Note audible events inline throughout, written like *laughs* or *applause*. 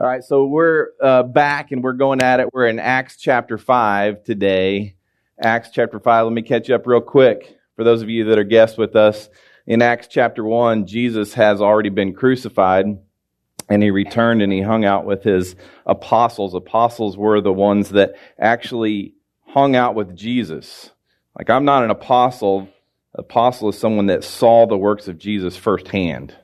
All right, so we're uh, back and we're going at it. We're in Acts chapter 5 today. Acts chapter 5. Let me catch up real quick. For those of you that are guests with us, in Acts chapter 1, Jesus has already been crucified and he returned and he hung out with his apostles. Apostles were the ones that actually hung out with Jesus. Like, I'm not an apostle. Apostle is someone that saw the works of Jesus firsthand.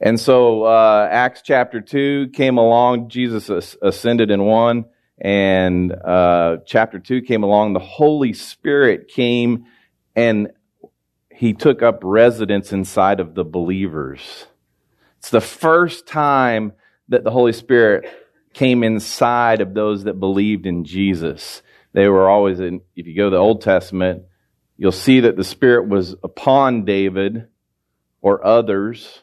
And so uh, Acts chapter 2 came along, Jesus ascended in one, and uh, chapter 2 came along, the Holy Spirit came and he took up residence inside of the believers. It's the first time that the Holy Spirit came inside of those that believed in Jesus. They were always in, if you go to the Old Testament, you'll see that the Spirit was upon David or others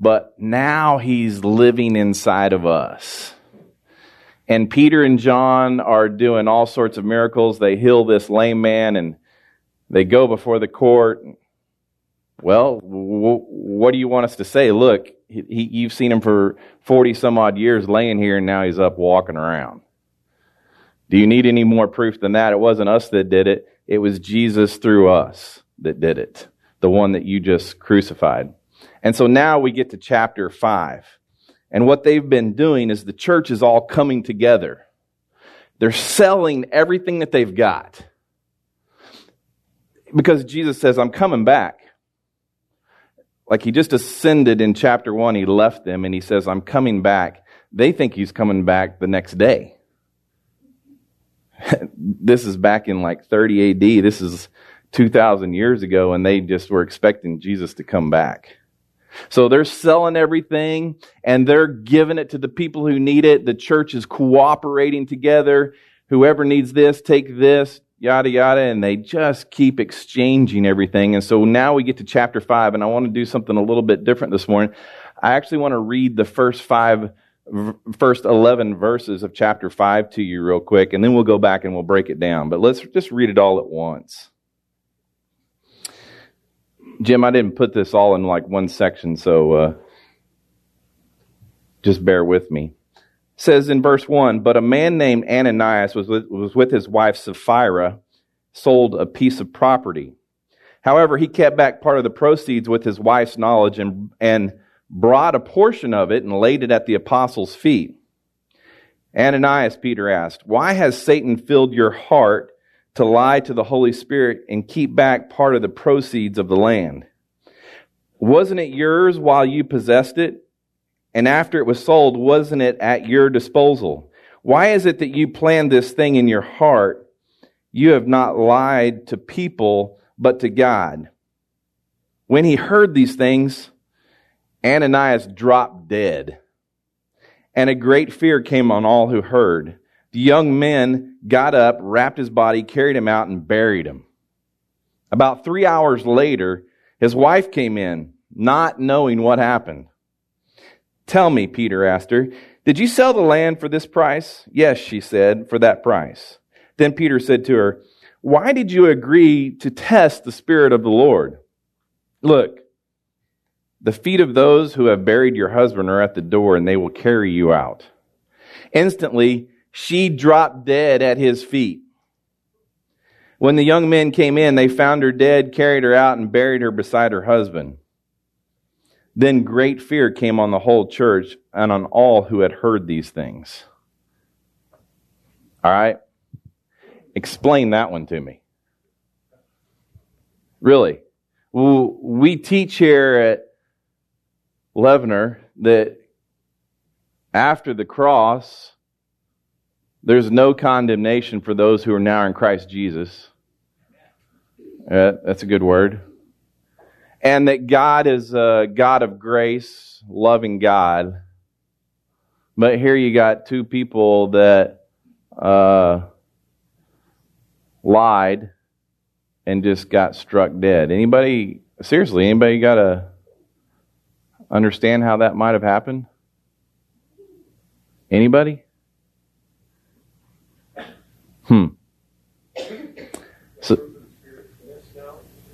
but now he's living inside of us. And Peter and John are doing all sorts of miracles. They heal this lame man and they go before the court. Well, what do you want us to say? Look, he, you've seen him for 40 some odd years laying here and now he's up walking around. Do you need any more proof than that? It wasn't us that did it. It was Jesus through us that did it. The one that you just crucified. And so now we get to chapter 5. And what they've been doing is the church is all coming together. They're selling everything that they've got. Because Jesus says, I'm coming back. Like he just ascended in chapter 1, he left them and he says, I'm coming back. They think he's coming back the next day. *laughs* this is back in like 30 AD. This is 2,000 years ago, and they just were expecting Jesus to come back. So they're selling everything and they're giving it to the people who need it. The church is cooperating together. Whoever needs this, take this, yada, yada. And they just keep exchanging everything. And so now we get to chapter five and I want to do something a little bit different this morning. I actually want to read the first five, first 11 verses of chapter five to you real quick. And then we'll go back and we'll break it down. But let's just read it all at once. Jim, I didn't put this all in like one section, so uh, just bear with me. It says in verse 1 But a man named Ananias was with, was with his wife Sapphira, sold a piece of property. However, he kept back part of the proceeds with his wife's knowledge and, and brought a portion of it and laid it at the apostles' feet. Ananias, Peter asked, Why has Satan filled your heart to lie to the Holy Spirit and keep back part of the proceeds of the land. Wasn't it yours while you possessed it? And after it was sold, wasn't it at your disposal? Why is it that you planned this thing in your heart? You have not lied to people, but to God. When he heard these things, Ananias dropped dead. And a great fear came on all who heard. The young men got up, wrapped his body, carried him out, and buried him. About three hours later, his wife came in, not knowing what happened. Tell me, Peter asked her, did you sell the land for this price? Yes, she said, for that price. Then Peter said to her, Why did you agree to test the Spirit of the Lord? Look, the feet of those who have buried your husband are at the door, and they will carry you out. Instantly, she dropped dead at his feet. When the young men came in, they found her dead, carried her out, and buried her beside her husband. Then great fear came on the whole church and on all who had heard these things. All right? Explain that one to me. Really. We teach here at Levener that after the cross, there's no condemnation for those who are now in Christ Jesus. Uh, that's a good word. And that God is a God of grace, loving God. But here you got two people that uh, lied and just got struck dead. Anybody, seriously, anybody got to understand how that might have happened? Anybody? Hmm. So,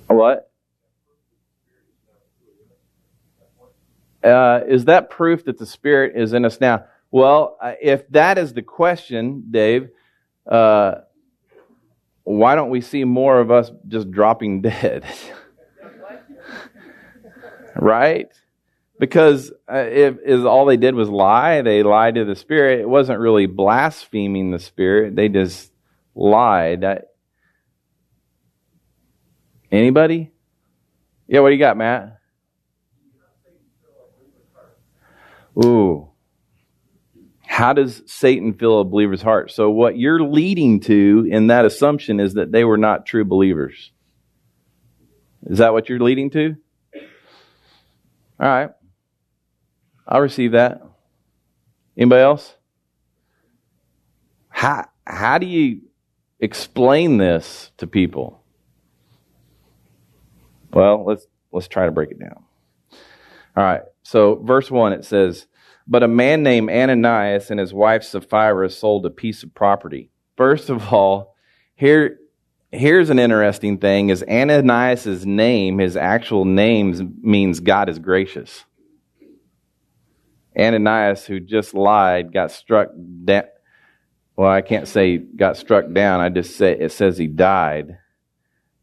what? Uh, is that proof that the Spirit is in us now? Well, if that is the question, Dave, uh, why don't we see more of us just dropping *laughs* dead? right? Because uh, if, if all they did was lie, they lied to the Spirit. It wasn't really blaspheming the Spirit. They just lied. That anybody? Yeah, what do you got, Matt? Ooh. How does Satan fill a believer's heart? So, what you're leading to in that assumption is that they were not true believers. Is that what you're leading to? All right. I'll receive that. Anybody else? How, how do you explain this to people? Well, let's let's try to break it down. All right. So, verse 1 it says, "But a man named Ananias and his wife Sapphira sold a piece of property." First of all, here here's an interesting thing is Ananias's name, his actual name means God is gracious. Ananias, who just lied, got struck down. Well, I can't say got struck down. I just say it says he died.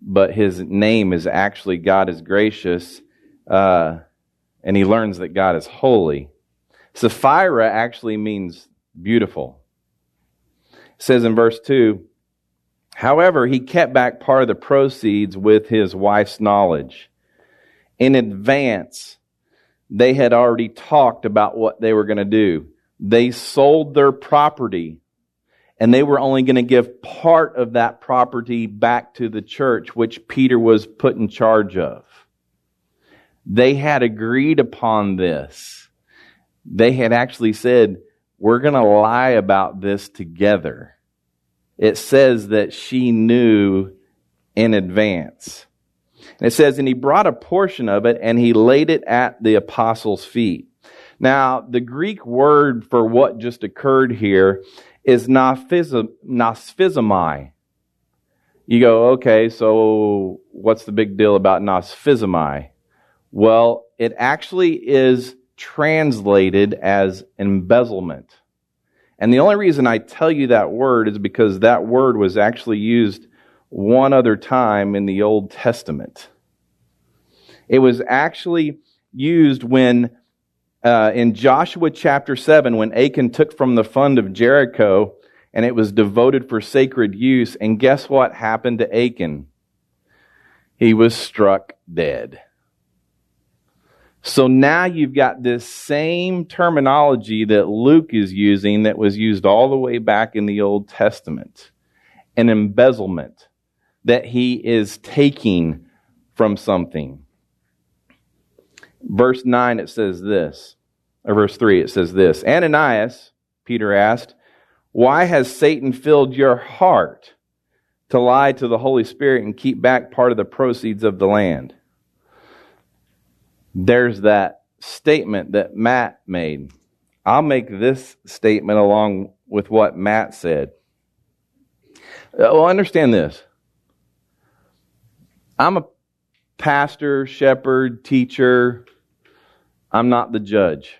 But his name is actually God is gracious, uh, and he learns that God is holy. Sapphira actually means beautiful. It says in verse 2 However, he kept back part of the proceeds with his wife's knowledge. In advance, they had already talked about what they were going to do. They sold their property and they were only going to give part of that property back to the church, which Peter was put in charge of. They had agreed upon this. They had actually said, we're going to lie about this together it says that she knew in advance. And it says, and he brought a portion of it and he laid it at the apostles' feet. Now, the Greek word for what just occurred here is nosphizomai. You go, okay, so what's the big deal about nosphizomai? Well, it actually is translated as embezzlement. And the only reason I tell you that word is because that word was actually used one other time in the Old Testament. It was actually used when, uh, in Joshua chapter 7, when Achan took from the fund of Jericho and it was devoted for sacred use. And guess what happened to Achan? He was struck dead. So now you've got this same terminology that Luke is using that was used all the way back in the Old Testament an embezzlement that he is taking from something. Verse 9, it says this, or verse 3, it says this Ananias, Peter asked, Why has Satan filled your heart to lie to the Holy Spirit and keep back part of the proceeds of the land? there's that statement that Matt made. I'll make this statement along with what Matt said. Uh, well, understand this. I'm a pastor, shepherd, teacher. I'm not the judge.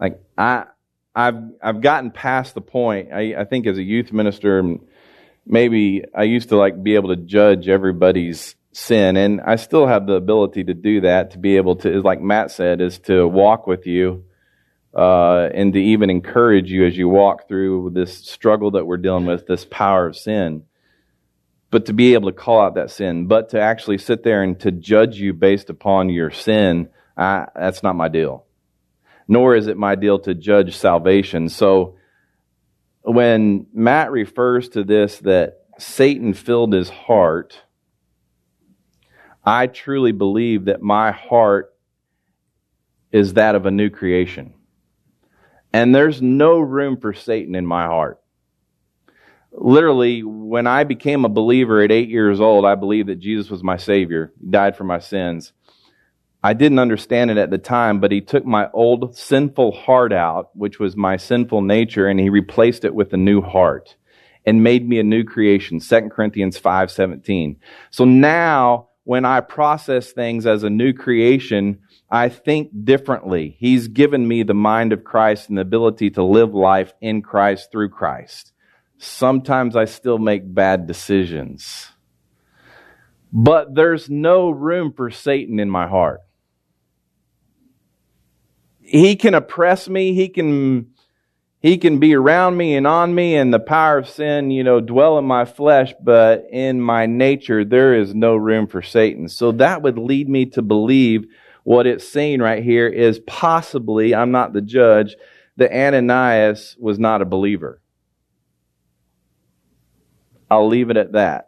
Like I, I've I've gotten past the point. I, I think as a youth minister, maybe I used to like be able to judge everybody's sin. And I still have the ability to do that, to be able to, like Matt said, is to walk with you uh, and to even encourage you as you walk through this struggle that we're dealing with, this power of sin. But to be able to call out that sin, but to actually sit there and to judge you based upon your sin, I, that's not my deal. Nor is it my deal to judge salvation. So when Matt refers to this, that Satan filled his heart, I truly believe that my heart is that of a new creation. And there's no room for Satan in my heart. Literally, when I became a believer at eight years old, I believed that Jesus was my Savior, he died for my sins. I didn't understand it at the time, but he took my old sinful heart out, which was my sinful nature, and he replaced it with a new heart and made me a new creation. 2 Corinthians 5:17. So now when I process things as a new creation, I think differently. He's given me the mind of Christ and the ability to live life in Christ through Christ. Sometimes I still make bad decisions. But there's no room for Satan in my heart. He can oppress me. He can he can be around me and on me and the power of sin, you know, dwell in my flesh, but in my nature, there is no room for Satan. So that would lead me to believe what it's saying right here is possibly, I'm not the judge, that Ananias was not a believer. I'll leave it at that.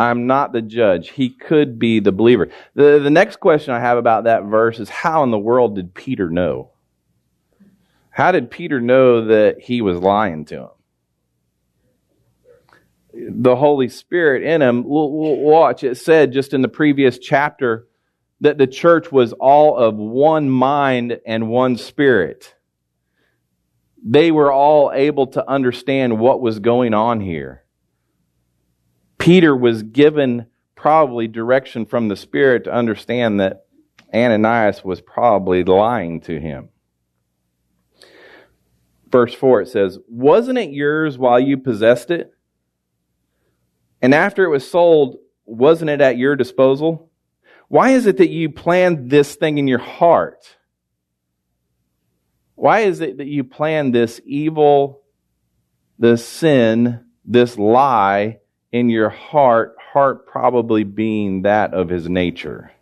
I'm not the judge. He could be the believer. The, the next question I have about that verse is how in the world did Peter know? How did Peter know that he was lying to him? The Holy Spirit in him. Watch, it said just in the previous chapter that the church was all of one mind and one spirit. They were all able to understand what was going on here. Peter was given probably direction from the Spirit to understand that Ananias was probably lying to him verse 4, it says, Wasn't it yours while you possessed it? And after it was sold, wasn't it at your disposal? Why is it that you planned this thing in your heart? Why is it that you planned this evil, this sin, this lie in your heart, heart probably being that of his nature?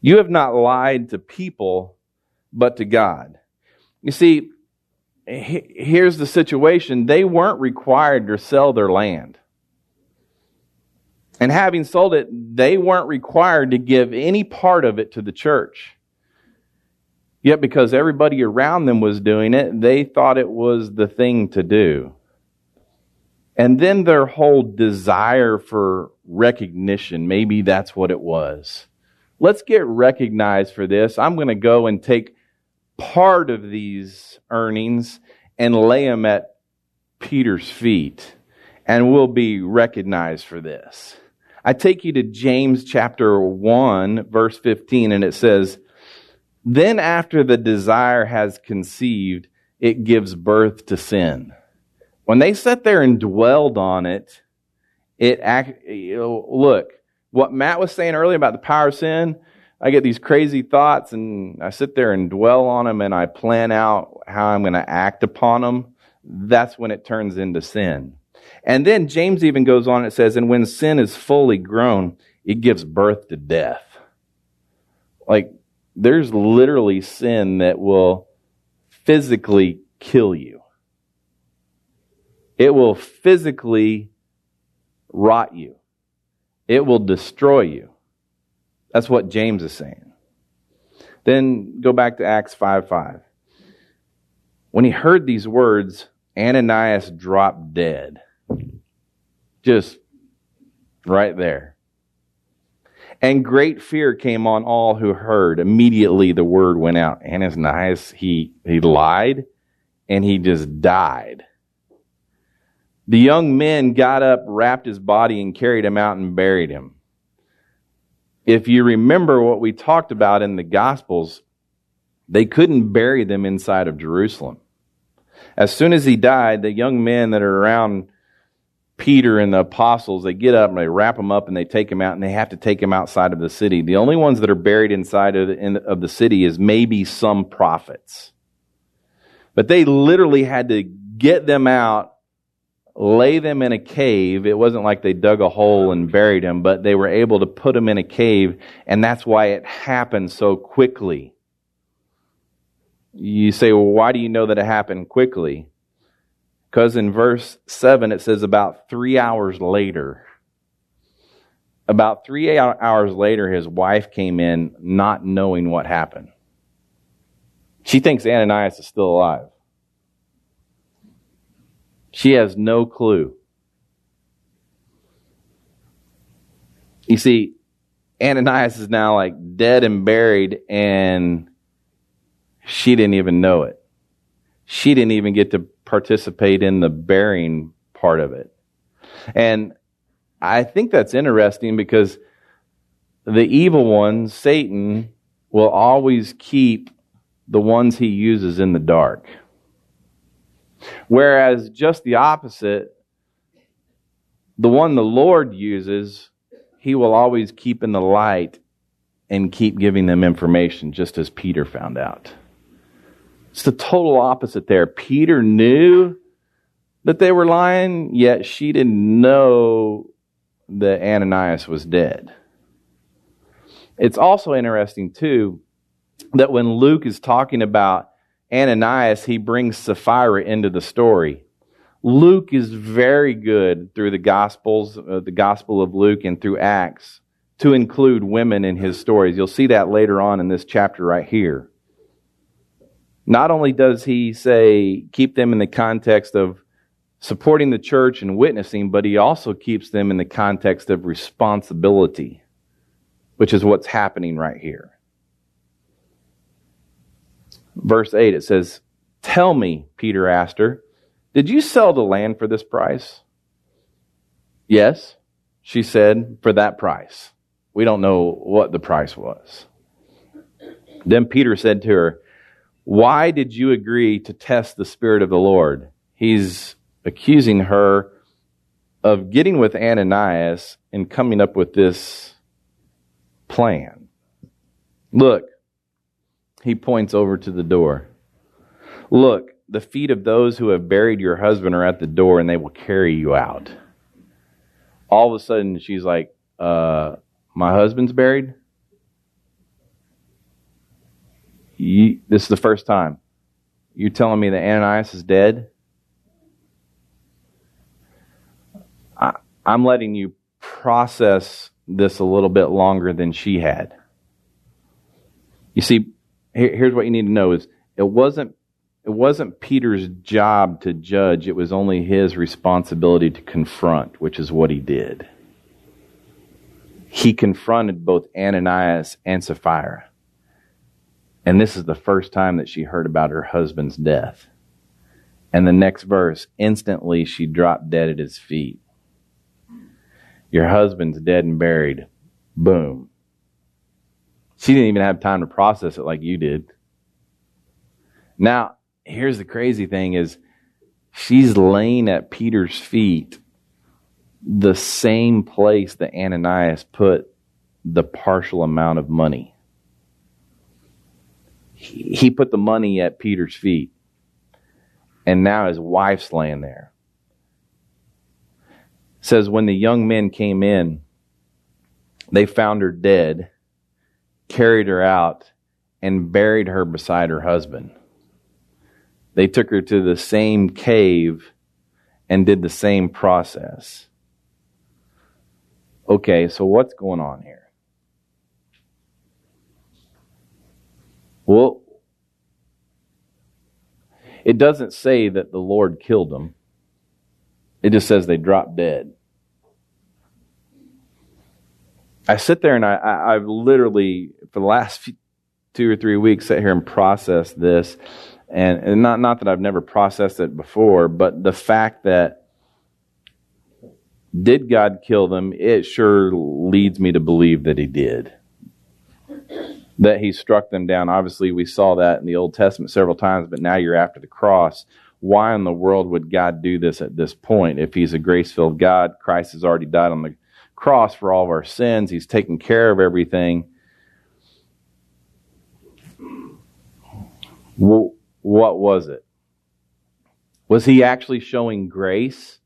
You have not lied to people, but to God. You see, here's the situation they weren't required to sell their land. And having sold it, they weren't required to give any part of it to the church. Yet, because everybody around them was doing it, they thought it was the thing to do. And then their whole desire for recognition, maybe that's what it was. Let's get recognized for this. I'm going to go and take part of these earnings and lay them at Peter's feet, and we'll be recognized for this. I take you to James chapter 1, verse 15, and it says, Then after the desire has conceived, it gives birth to sin. When they sat there and dwelled on it, it act, look, what Matt was saying earlier about the power of sin, I get these crazy thoughts and I sit there and dwell on them and I plan out how I'm going to act upon them. That's when it turns into sin. And then James even goes on and says, and when sin is fully grown, it gives birth to death. Like, there's literally sin that will physically kill you. It will physically rot you. It will destroy you. That's what James is saying. Then go back to Acts 5 5. When he heard these words, Ananias dropped dead. Just right there. And great fear came on all who heard. Immediately the word went out. Ananias, he, he lied and he just died. The young men got up, wrapped his body, and carried him out and buried him if you remember what we talked about in the Gospels, they couldn't bury them inside of Jerusalem. As soon as he died, the young men that are around Peter and the apostles, they get up and they wrap him up and they take him out and they have to take him outside of the city. The only ones that are buried inside of the, of the city is maybe some prophets. But they literally had to get them out lay them in a cave. It wasn't like they dug a hole and buried them, but they were able to put them in a cave, and that's why it happened so quickly. You say, well, why do you know that it happened quickly? Because in verse 7 it says about three hours later. About three hours later, his wife came in not knowing what happened. She thinks Ananias is still alive. She has no clue. You see, Ananias is now like dead and buried, and she didn't even know it. She didn't even get to participate in the burying part of it. And I think that's interesting because the evil one, Satan, will always keep the ones he uses in the dark. Whereas just the opposite, the one the Lord uses, he will always keep in the light and keep giving them information, just as Peter found out. It's the total opposite there. Peter knew that they were lying, yet she didn't know that Ananias was dead. It's also interesting, too, that when Luke is talking about Ananias, he brings Sapphira into the story. Luke is very good through the Gospels, uh, the Gospel of Luke, and through Acts to include women in his stories. You'll see that later on in this chapter right here. Not only does he say keep them in the context of supporting the church and witnessing, but he also keeps them in the context of responsibility, which is what's happening right here. Verse 8, it says, Tell me, Peter asked her, did you sell the land for this price? Yes, she said, for that price. We don't know what the price was. Then Peter said to her, Why did you agree to test the Spirit of the Lord? He's accusing her of getting with Ananias and coming up with this plan. Look, he points over to the door. Look, the feet of those who have buried your husband are at the door and they will carry you out. All of a sudden, she's like, uh, My husband's buried? You, this is the first time. You're telling me that Ananias is dead? I, I'm letting you process this a little bit longer than she had. You see, here, here's what you need to know is it wasn't it wasn't Peter's job to judge, it was only his responsibility to confront, which is what he did. He confronted both Ananias and Sapphira. And this is the first time that she heard about her husband's death. And the next verse, instantly she dropped dead at his feet. Your husband's dead and buried. Boom. She didn't even have time to process it like you did. Now, here's the crazy thing is she's laying at Peter's feet the same place that Ananias put the partial amount of money. He put the money at Peter's feet. And now his wife's laying there. It says when the young men came in, they found her dead, carried her out, and buried her beside her husband. They took her to the same cave and did the same process. Okay, so what's going on here? Well, it doesn't say that the Lord killed them. It just says they dropped dead. I sit there and I, I, have literally, for the last few, two or three weeks, sat here and processed this and, and not not that I've never processed it before, but the fact that did God kill them? It sure leads me to believe that He did. That He struck them down. Obviously, we saw that in the Old Testament several times, but now you're after the cross. Why in the world would God do this at this point? If He's a grace filled God, Christ has already died on the cross for all of our sins, He's taken care of everything. What was it? Was he actually showing grace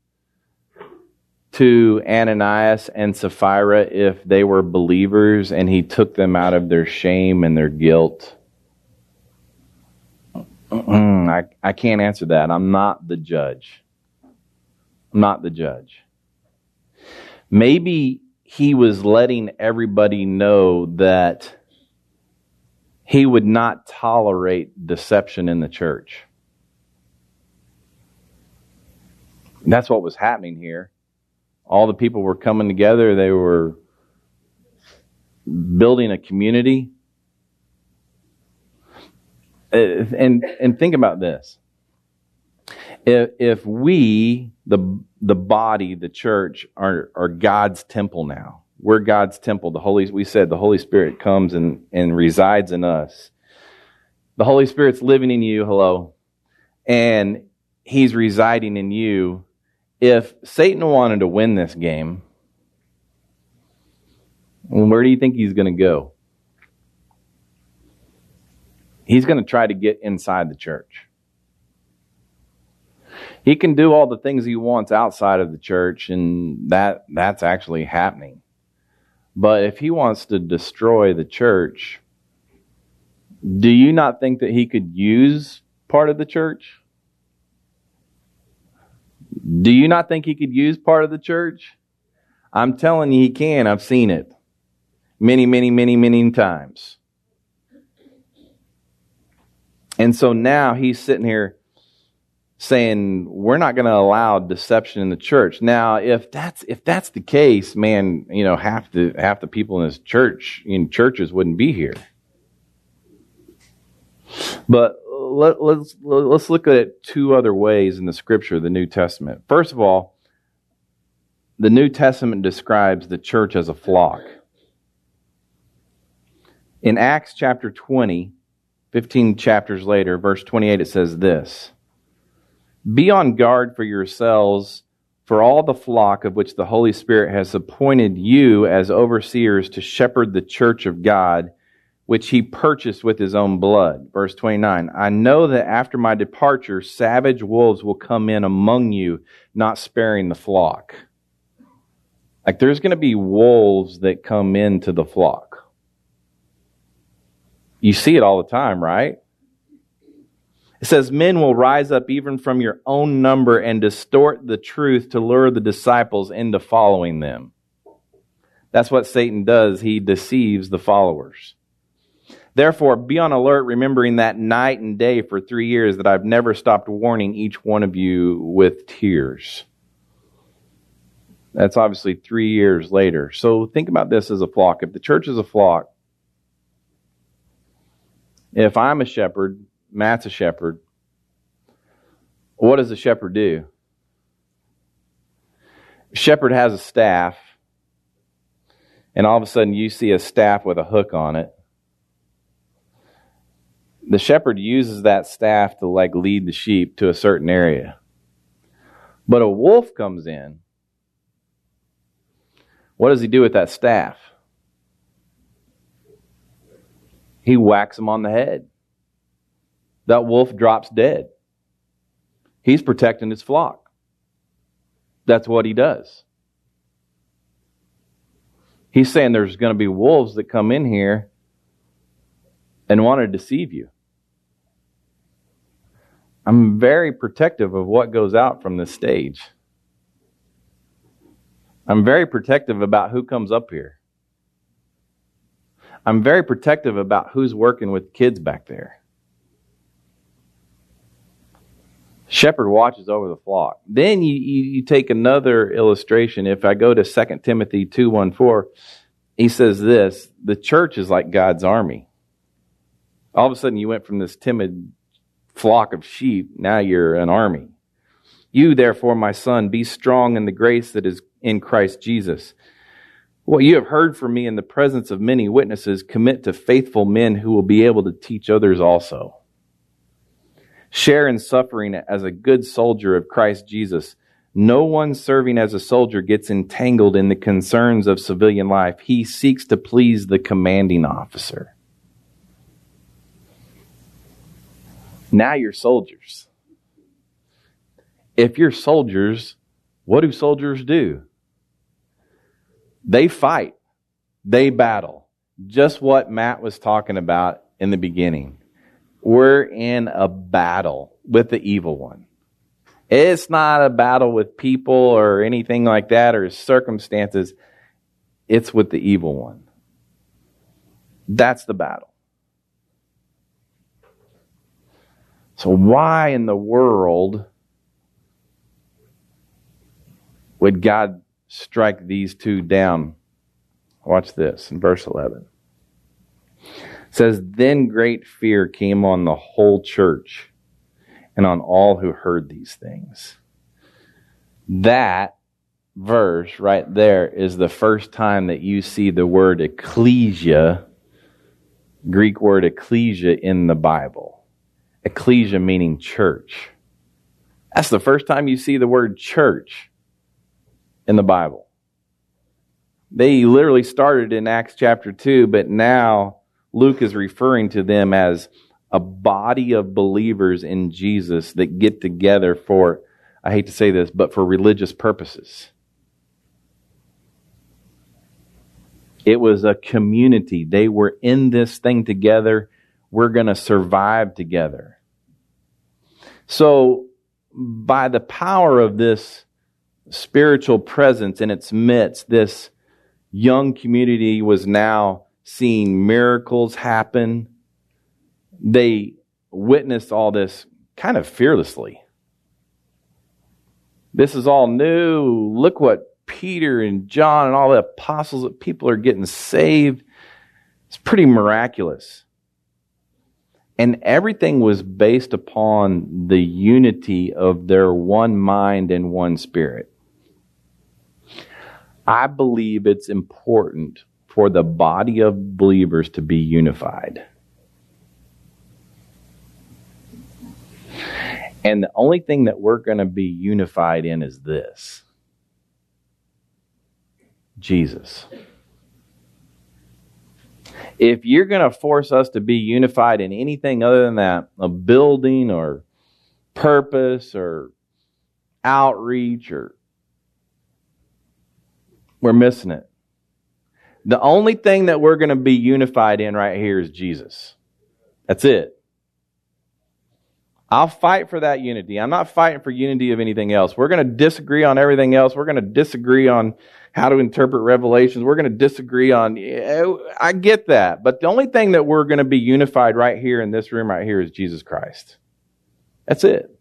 to Ananias and Sapphira if they were believers and he took them out of their shame and their guilt? Mm, I, I can't answer that. I'm not the judge. I'm not the judge. Maybe he was letting everybody know that he would not tolerate deception in the church. That's what was happening here. All the people were coming together, they were building a community. Uh, and, and think about this. If, if we, the, the body, the church, are, are God's temple now, we're God's temple. The Holy, we said the Holy Spirit comes and, and resides in us. The Holy Spirit's living in you, hello, and He's residing in you. If Satan wanted to win this game, where do you think he's going to go? He's going to try to get inside the church. He can do all the things he wants outside of the church, and that that's actually happening. But if he wants to destroy the church, do you not think that he could use part of the church? Do you not think he could use part of the church? I'm telling you, he can. I've seen it many, many, many, many times. And so now he's sitting here saying we're not going to allow deception in the church. Now, if that's if that's the case, man, you know half the half the people in this church in churches wouldn't be here. But let, let's let's look at it two other ways in the Scripture, the New Testament. First of all, the New Testament describes the church as a flock. In Acts chapter 20, 15 chapters later, verse 28, it says this Be on guard for yourselves, for all the flock of which the Holy Spirit has appointed you as overseers to shepherd the church of God, which he purchased with his own blood. Verse 29 I know that after my departure, savage wolves will come in among you, not sparing the flock. Like there's going to be wolves that come into the flock. You see it all the time, right? It says, Men will rise up even from your own number and distort the truth to lure the disciples into following them. That's what Satan does. He deceives the followers. Therefore, be on alert, remembering that night and day for three years that I've never stopped warning each one of you with tears. That's obviously three years later. So think about this as a flock. If the church is a flock, if I'm a shepherd, Matt's a shepherd, what does a shepherd do? shepherd has a staff, and all of a sudden you see a staff with a hook on it. The shepherd uses that staff to like lead the sheep to a certain area. But a wolf comes in. What does he do with that staff? he whacks him on the head. That wolf drops dead. He's protecting his flock. That's what he does. He's saying there's going to be wolves that come in here and want to deceive you. I'm very protective of what goes out from this stage. I'm very protective about who comes up here. I'm very protective about who's working with kids back there. Shepherd watches over the flock. Then you, you, you take another illustration. If I go to 2 Timothy 2 1 4, he says this the church is like God's army. All of a sudden, you went from this timid flock of sheep, now you're an army. You, therefore, my son, be strong in the grace that is in Christ Jesus. What you have heard from me in the presence of many witnesses, commit to faithful men who will be able to teach others also. Share in suffering as a good soldier of Christ Jesus. No one serving as a soldier gets entangled in the concerns of civilian life. He seeks to please the commanding officer. Now you're soldiers. If you're soldiers, what do soldiers do? They fight, they battle. Just what Matt was talking about in the beginning. We're in a battle with the evil one. It's not a battle with people or anything like that or circumstances. It's with the evil one. That's the battle. So, why in the world would God strike these two down. Watch this in verse 11. Says, Then great fear came on the whole church, and on all who heard these things. That verse right there is the first time that you see the word ecclesia, Greek word ecclesia, in the Bible. Ecclesia meaning church. That's the first time you see the word church in the Bible. They literally started in Acts chapter 2, but now Luke is referring to them as a body of believers in Jesus that get together for, I hate to say this, but for religious purposes. It was a community. They were in this thing together. We're going to survive together. So, by the power of this spiritual presence in its midst, this young community was now seeing miracles happen. They witnessed all this kind of fearlessly. This is all new. Look what Peter and John and all the apostles that people are getting saved. It's pretty miraculous. And everything was based upon the unity of their one mind and one spirit. I believe it's important for the body of believers to be unified. And the only thing that we're going to be unified in is this Jesus. If you're going to force us to be unified in anything other than that, a building or purpose or outreach or we're missing it. The only thing that we're going to be unified in right here is Jesus. That's it. I'll fight for that unity. I'm not fighting for unity of anything else. We're going to disagree on everything else. We're going to disagree on how to interpret revelations. We're going to disagree on, I get that. But the only thing that we're going to be unified right here in this room right here is Jesus Christ. That's it.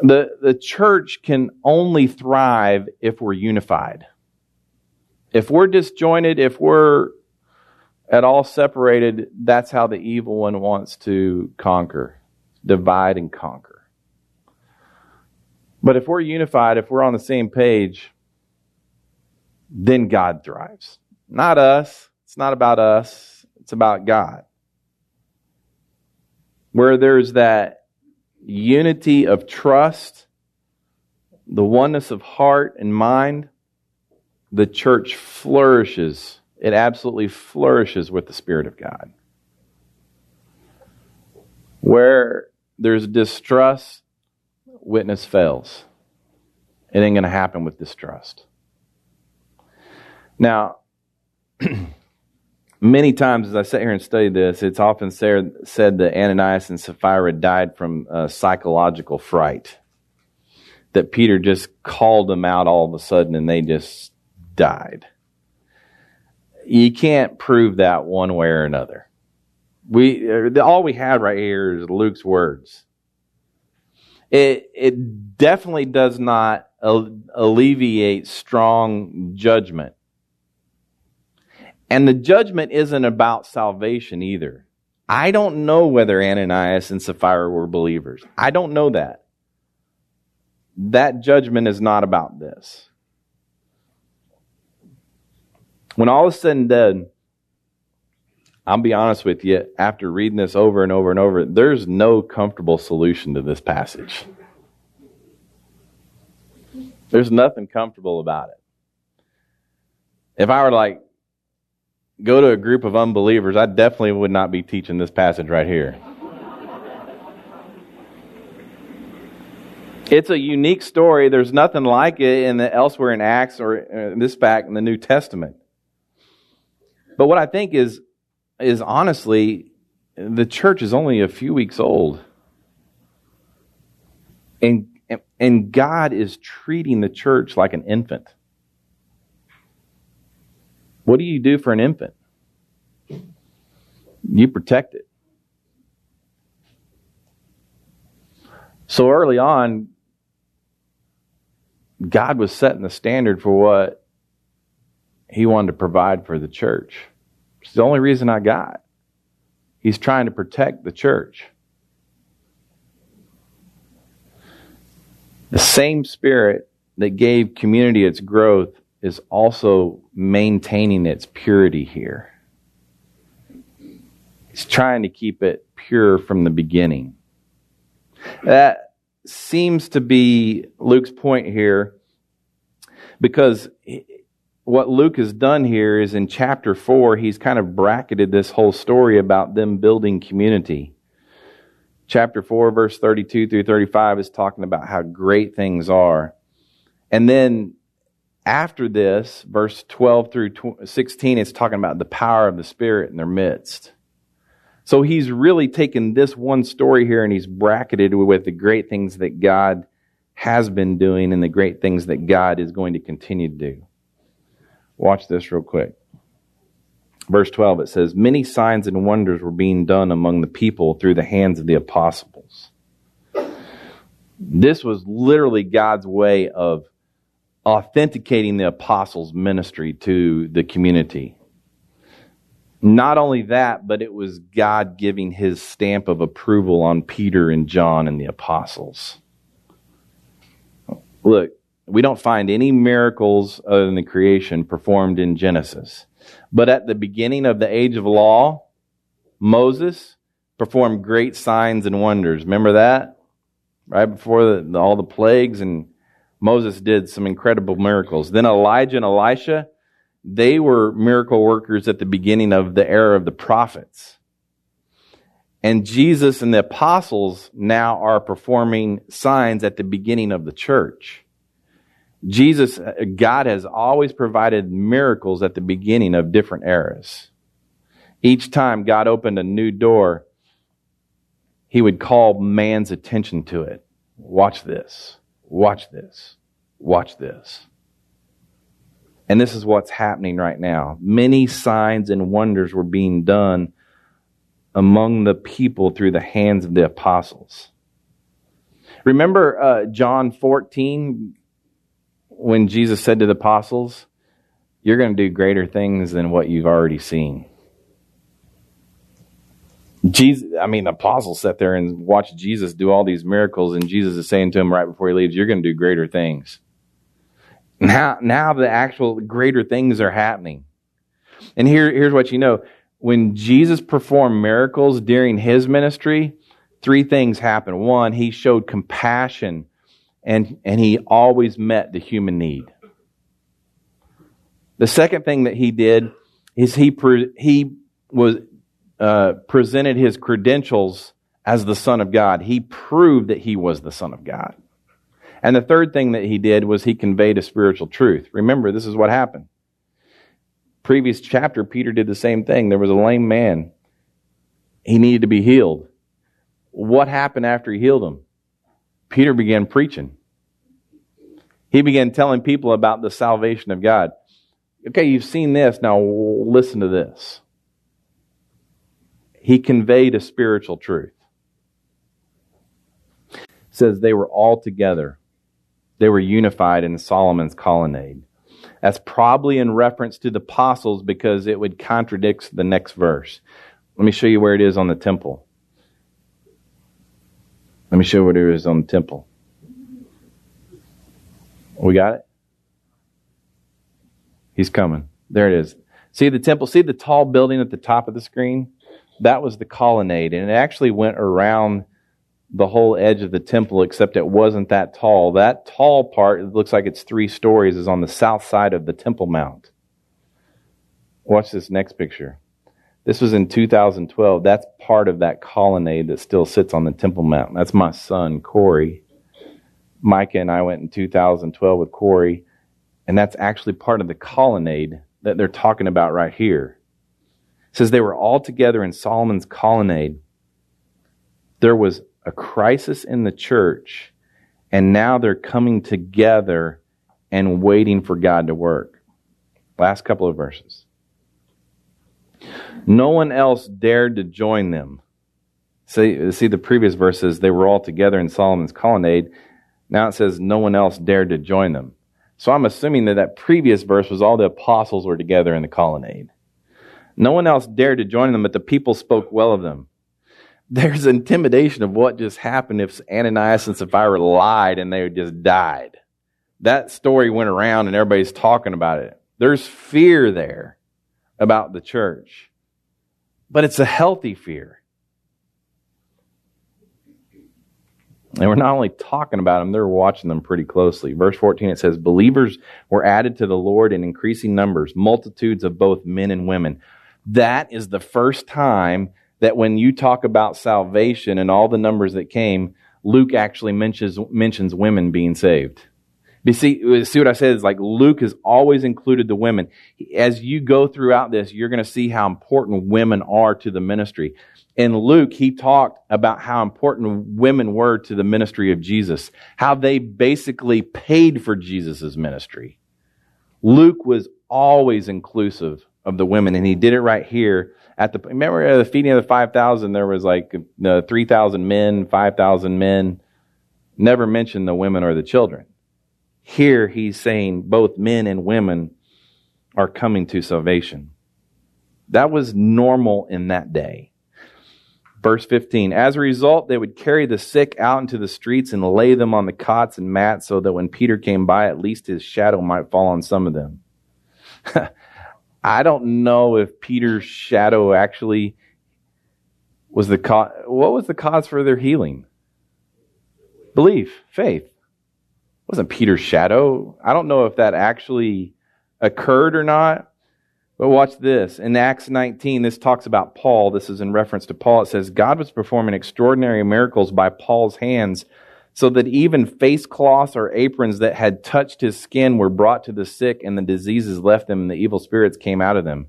The, the church can only thrive if we're unified. If we're disjointed, if we're at all separated, that's how the evil one wants to conquer, divide and conquer. But if we're unified, if we're on the same page, then God thrives. Not us. It's not about us. It's about God. Where there's that unity of trust, the oneness of heart and mind, the church flourishes. It absolutely flourishes with the Spirit of God. Where there's distrust, witness fails. It ain't going to happen with distrust. Now, *clears throat* many times as I sit here and study this, it's often said, that Ananias and Sapphira died from psychological fright. That Peter just called them out all of a sudden and they just died. You can't prove that one way or another. We all we had right here is Luke's words it, it definitely does not alleviate strong judgment. And the judgment isn't about salvation either. I don't know whether Ananias and Sapphira were believers. I don't know that. That judgment is not about this. When all is said and done, I'll be honest with you, after reading this over and over and over, there's no comfortable solution to this passage. There's nothing comfortable about it. If I were like go to a group of unbelievers, I definitely would not be teaching this passage right here. it's a unique story. There's nothing like it in the, elsewhere in Acts or uh, this back in the New Testament. But what I think is is honestly, the church is only a few weeks old. And, and God is treating the church like an infant. What do you do for an infant? You protect it. So early on, God was setting the standard for what He wanted to provide for the church. It's the only reason I got. He's trying to protect the church. The same spirit that gave community its growth is also maintaining its purity here. He's trying to keep it pure from the beginning. That seems to be Luke's point here because what Luke has done here is in chapter 4, he's kind of bracketed this whole story about them building community. Chapter 4, verse 32 through 35 is talking about how great things are. And then after this, verse 12 through 16, it's talking about the power of the Spirit in their midst. So he's really taken this one story here and he's bracketed with the great things that God has been doing and the great things that God is going to continue to do. Watch this real quick. Verse 12, it says, Many signs and wonders were being done among the people through the hands of the apostles. This was literally God's way of authenticating the apostles' ministry to the community. Not only that, but it was God giving his stamp of approval on Peter and John and the apostles. Look, we don't find any miracles other than the creation performed in Genesis. But at the beginning of the age of law, Moses performed great signs and wonders. Remember that? Right before the, all the plagues, and Moses did some incredible miracles. Then Elijah and Elisha they were miracle workers at the beginning of the era of the prophets. And Jesus and the apostles now are performing signs at the beginning of the church. Jesus, God has always provided miracles at the beginning of different eras. Each time God opened a new door, he would call man's attention to it. Watch this. Watch this. Watch this. And this is what's happening right now. Many signs and wonders were being done among the people through the hands of the apostles. Remember uh, John 14 when Jesus said to the apostles, You're going to do greater things than what you've already seen. Jesus, I mean, the apostles sat there and watched Jesus do all these miracles, and Jesus is saying to him right before he leaves, You're going to do greater things. Now, now the actual greater things are happening. And here, here's what you know. When Jesus performed miracles during his ministry, three things happened. One, he showed compassion and, and he always met the human need. The second thing that he did is he, he was, uh, presented his credentials as the Son of God. He proved that he was the Son of God. And the third thing that he did was he conveyed a spiritual truth. Remember, this is what happened. Previous chapter, Peter did the same thing. There was a lame man. He needed to be healed. What happened after he healed him? Peter began preaching. He began telling people about the salvation of God. Okay, you've seen this. Now listen to this. He conveyed a spiritual truth. It says they were all together they were unified in Solomon's colonnade. That's probably in reference to the apostles because it would contradict the next verse. Let me show you where it is on the temple. Let me show you what it is on the temple. We got it? He's coming. There it is. See the temple? See the tall building at the top of the screen? That was the colonnade, and it actually went around the whole edge of the temple, except it wasn't that tall. That tall part, it looks like it's three stories, is on the south side of the Temple Mount. Watch this next picture. This was in 2012. That's part of that colonnade that still sits on the Temple Mount. That's my son, Corey. Micah and I went in 2012 with Corey, and that's actually part of the colonnade that they're talking about right here. Says they were all together in Solomon's colonnade. There was a crisis in the church, and now they're coming together and waiting for God to work. Last couple of verses. No one else dared to join them. See, see the previous verses, they were all together in Solomon's colonnade. Now it says no one else dared to join them. So I'm assuming that that previous verse was all the apostles were together in the colonnade. No one else dared to join them, but the people spoke well of them. There's intimidation of what just happened if Ananias and Sapphira lied and they just died. That story went around and everybody's talking about it. There's fear there about the church, but it's a healthy fear. And we're not only talking about them, they're watching them pretty closely. Verse 14, it says, Believers were added to the Lord in increasing numbers, multitudes of both men and women. That is the first time that when you talk about salvation and all the numbers that came, Luke actually mentions, mentions women being saved. You see, see what I said is like Luke has always included the women. As you go throughout this, you're going to see how important women are to the ministry in Luke, he talked about how important women were to the ministry of Jesus, how they basically paid for Jesus' ministry. Luke was always inclusive of the women, and he did it right here at the. Remember the feeding of the five thousand, there was like uh, three thousand men, five thousand men. Never mentioned the women or the children. Here, he's saying both men and women are coming to salvation. That was normal in that day. Verse 15 As a result, they would carry the sick out into the streets and lay them on the cots and mats so that when Peter came by, at least his shadow might fall on some of them. *laughs* I don't know if Peter's shadow actually was the cause. What was the cause for their healing? Belief, faith. It wasn't Peter's shadow. I don't know if that actually occurred or not. But watch this. In Acts 19, this talks about Paul. This is in reference to Paul. It says, God was performing extraordinary miracles by Paul's hands, so that even face cloths or aprons that had touched his skin were brought to the sick, and the diseases left them, and the evil spirits came out of them.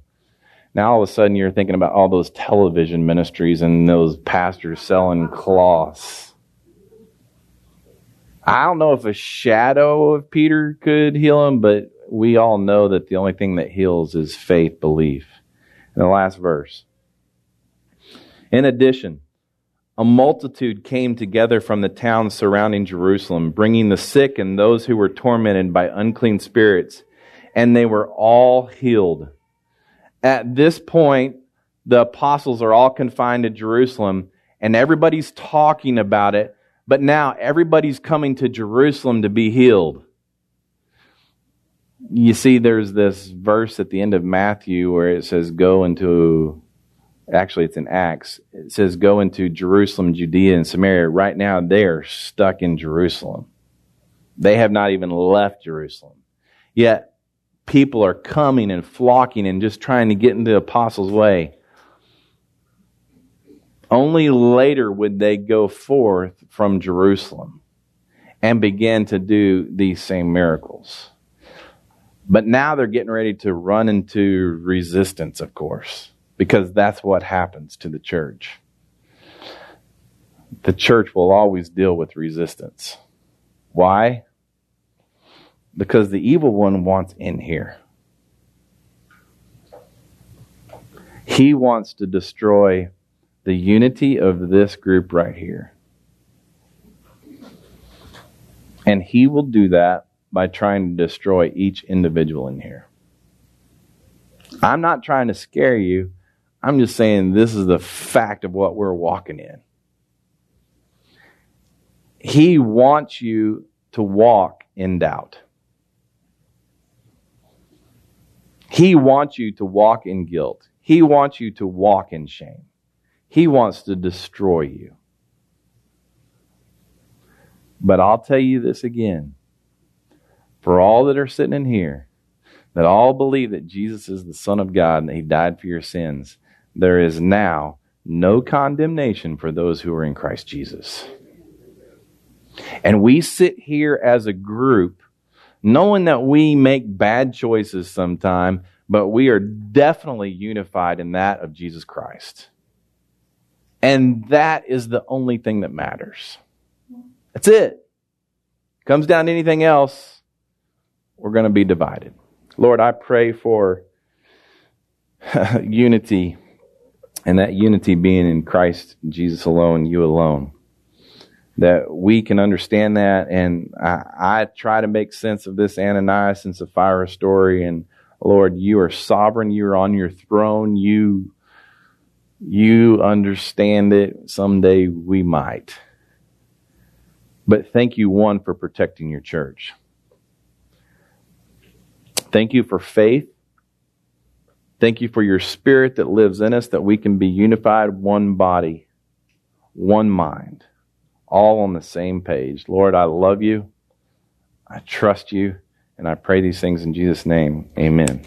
Now all of a sudden you're thinking about all those television ministries and those pastors selling cloths. I don't know if a shadow of Peter could heal him, but we all know that the only thing that heals is faith, belief. In the last verse. In addition, a multitude came together from the towns surrounding Jerusalem, bringing the sick and those who were tormented by unclean spirits, and they were all healed. At this point, the apostles are all confined to Jerusalem, and everybody's talking about it, but now everybody's coming to Jerusalem to be healed you see there's this verse at the end of Matthew where it says, Go into, actually, it's in Acts. It says, Go into Jerusalem, Judea, and Samaria. Right now, they are stuck in Jerusalem. They have not even left Jerusalem. Yet, people are coming and flocking and just trying to get into the apostles' way. Only later would they go forth from Jerusalem and begin to do these same miracles. But now they're getting ready to run into resistance, of course, because that's what happens to the church. The church will always deal with resistance. Why? Because the evil one wants in here. He wants to destroy the unity of this group right here. And he will do that by trying to destroy each individual in here. I'm not trying to scare you. I'm just saying this is the fact of what we're walking in. He wants you to walk in doubt. He wants you to walk in guilt. He wants you to walk in shame. He wants to destroy you. But I'll tell you this again for all that are sitting in here, that all believe that Jesus is the Son of God and that He died for your sins, there is now no condemnation for those who are in Christ Jesus. And we sit here as a group knowing that we make bad choices sometime, but we are definitely unified in that of Jesus Christ. And that is the only thing that matters. That's it. Comes down to anything else, we're going to be divided. Lord, I pray for *laughs* unity, and that unity being in Christ Jesus alone, you alone. That we can understand that, and I, I try to make sense of this Ananias and Sapphira story and Lord, you are sovereign. You are on your throne. You, you understand it. Someday we might. But thank you, one, for protecting your church. Thank you for faith. Thank you for your spirit that lives in us, that we can be unified, one body, one mind, all on the same page. Lord, I love you. I trust you. And I pray these things in Jesus' name. Amen.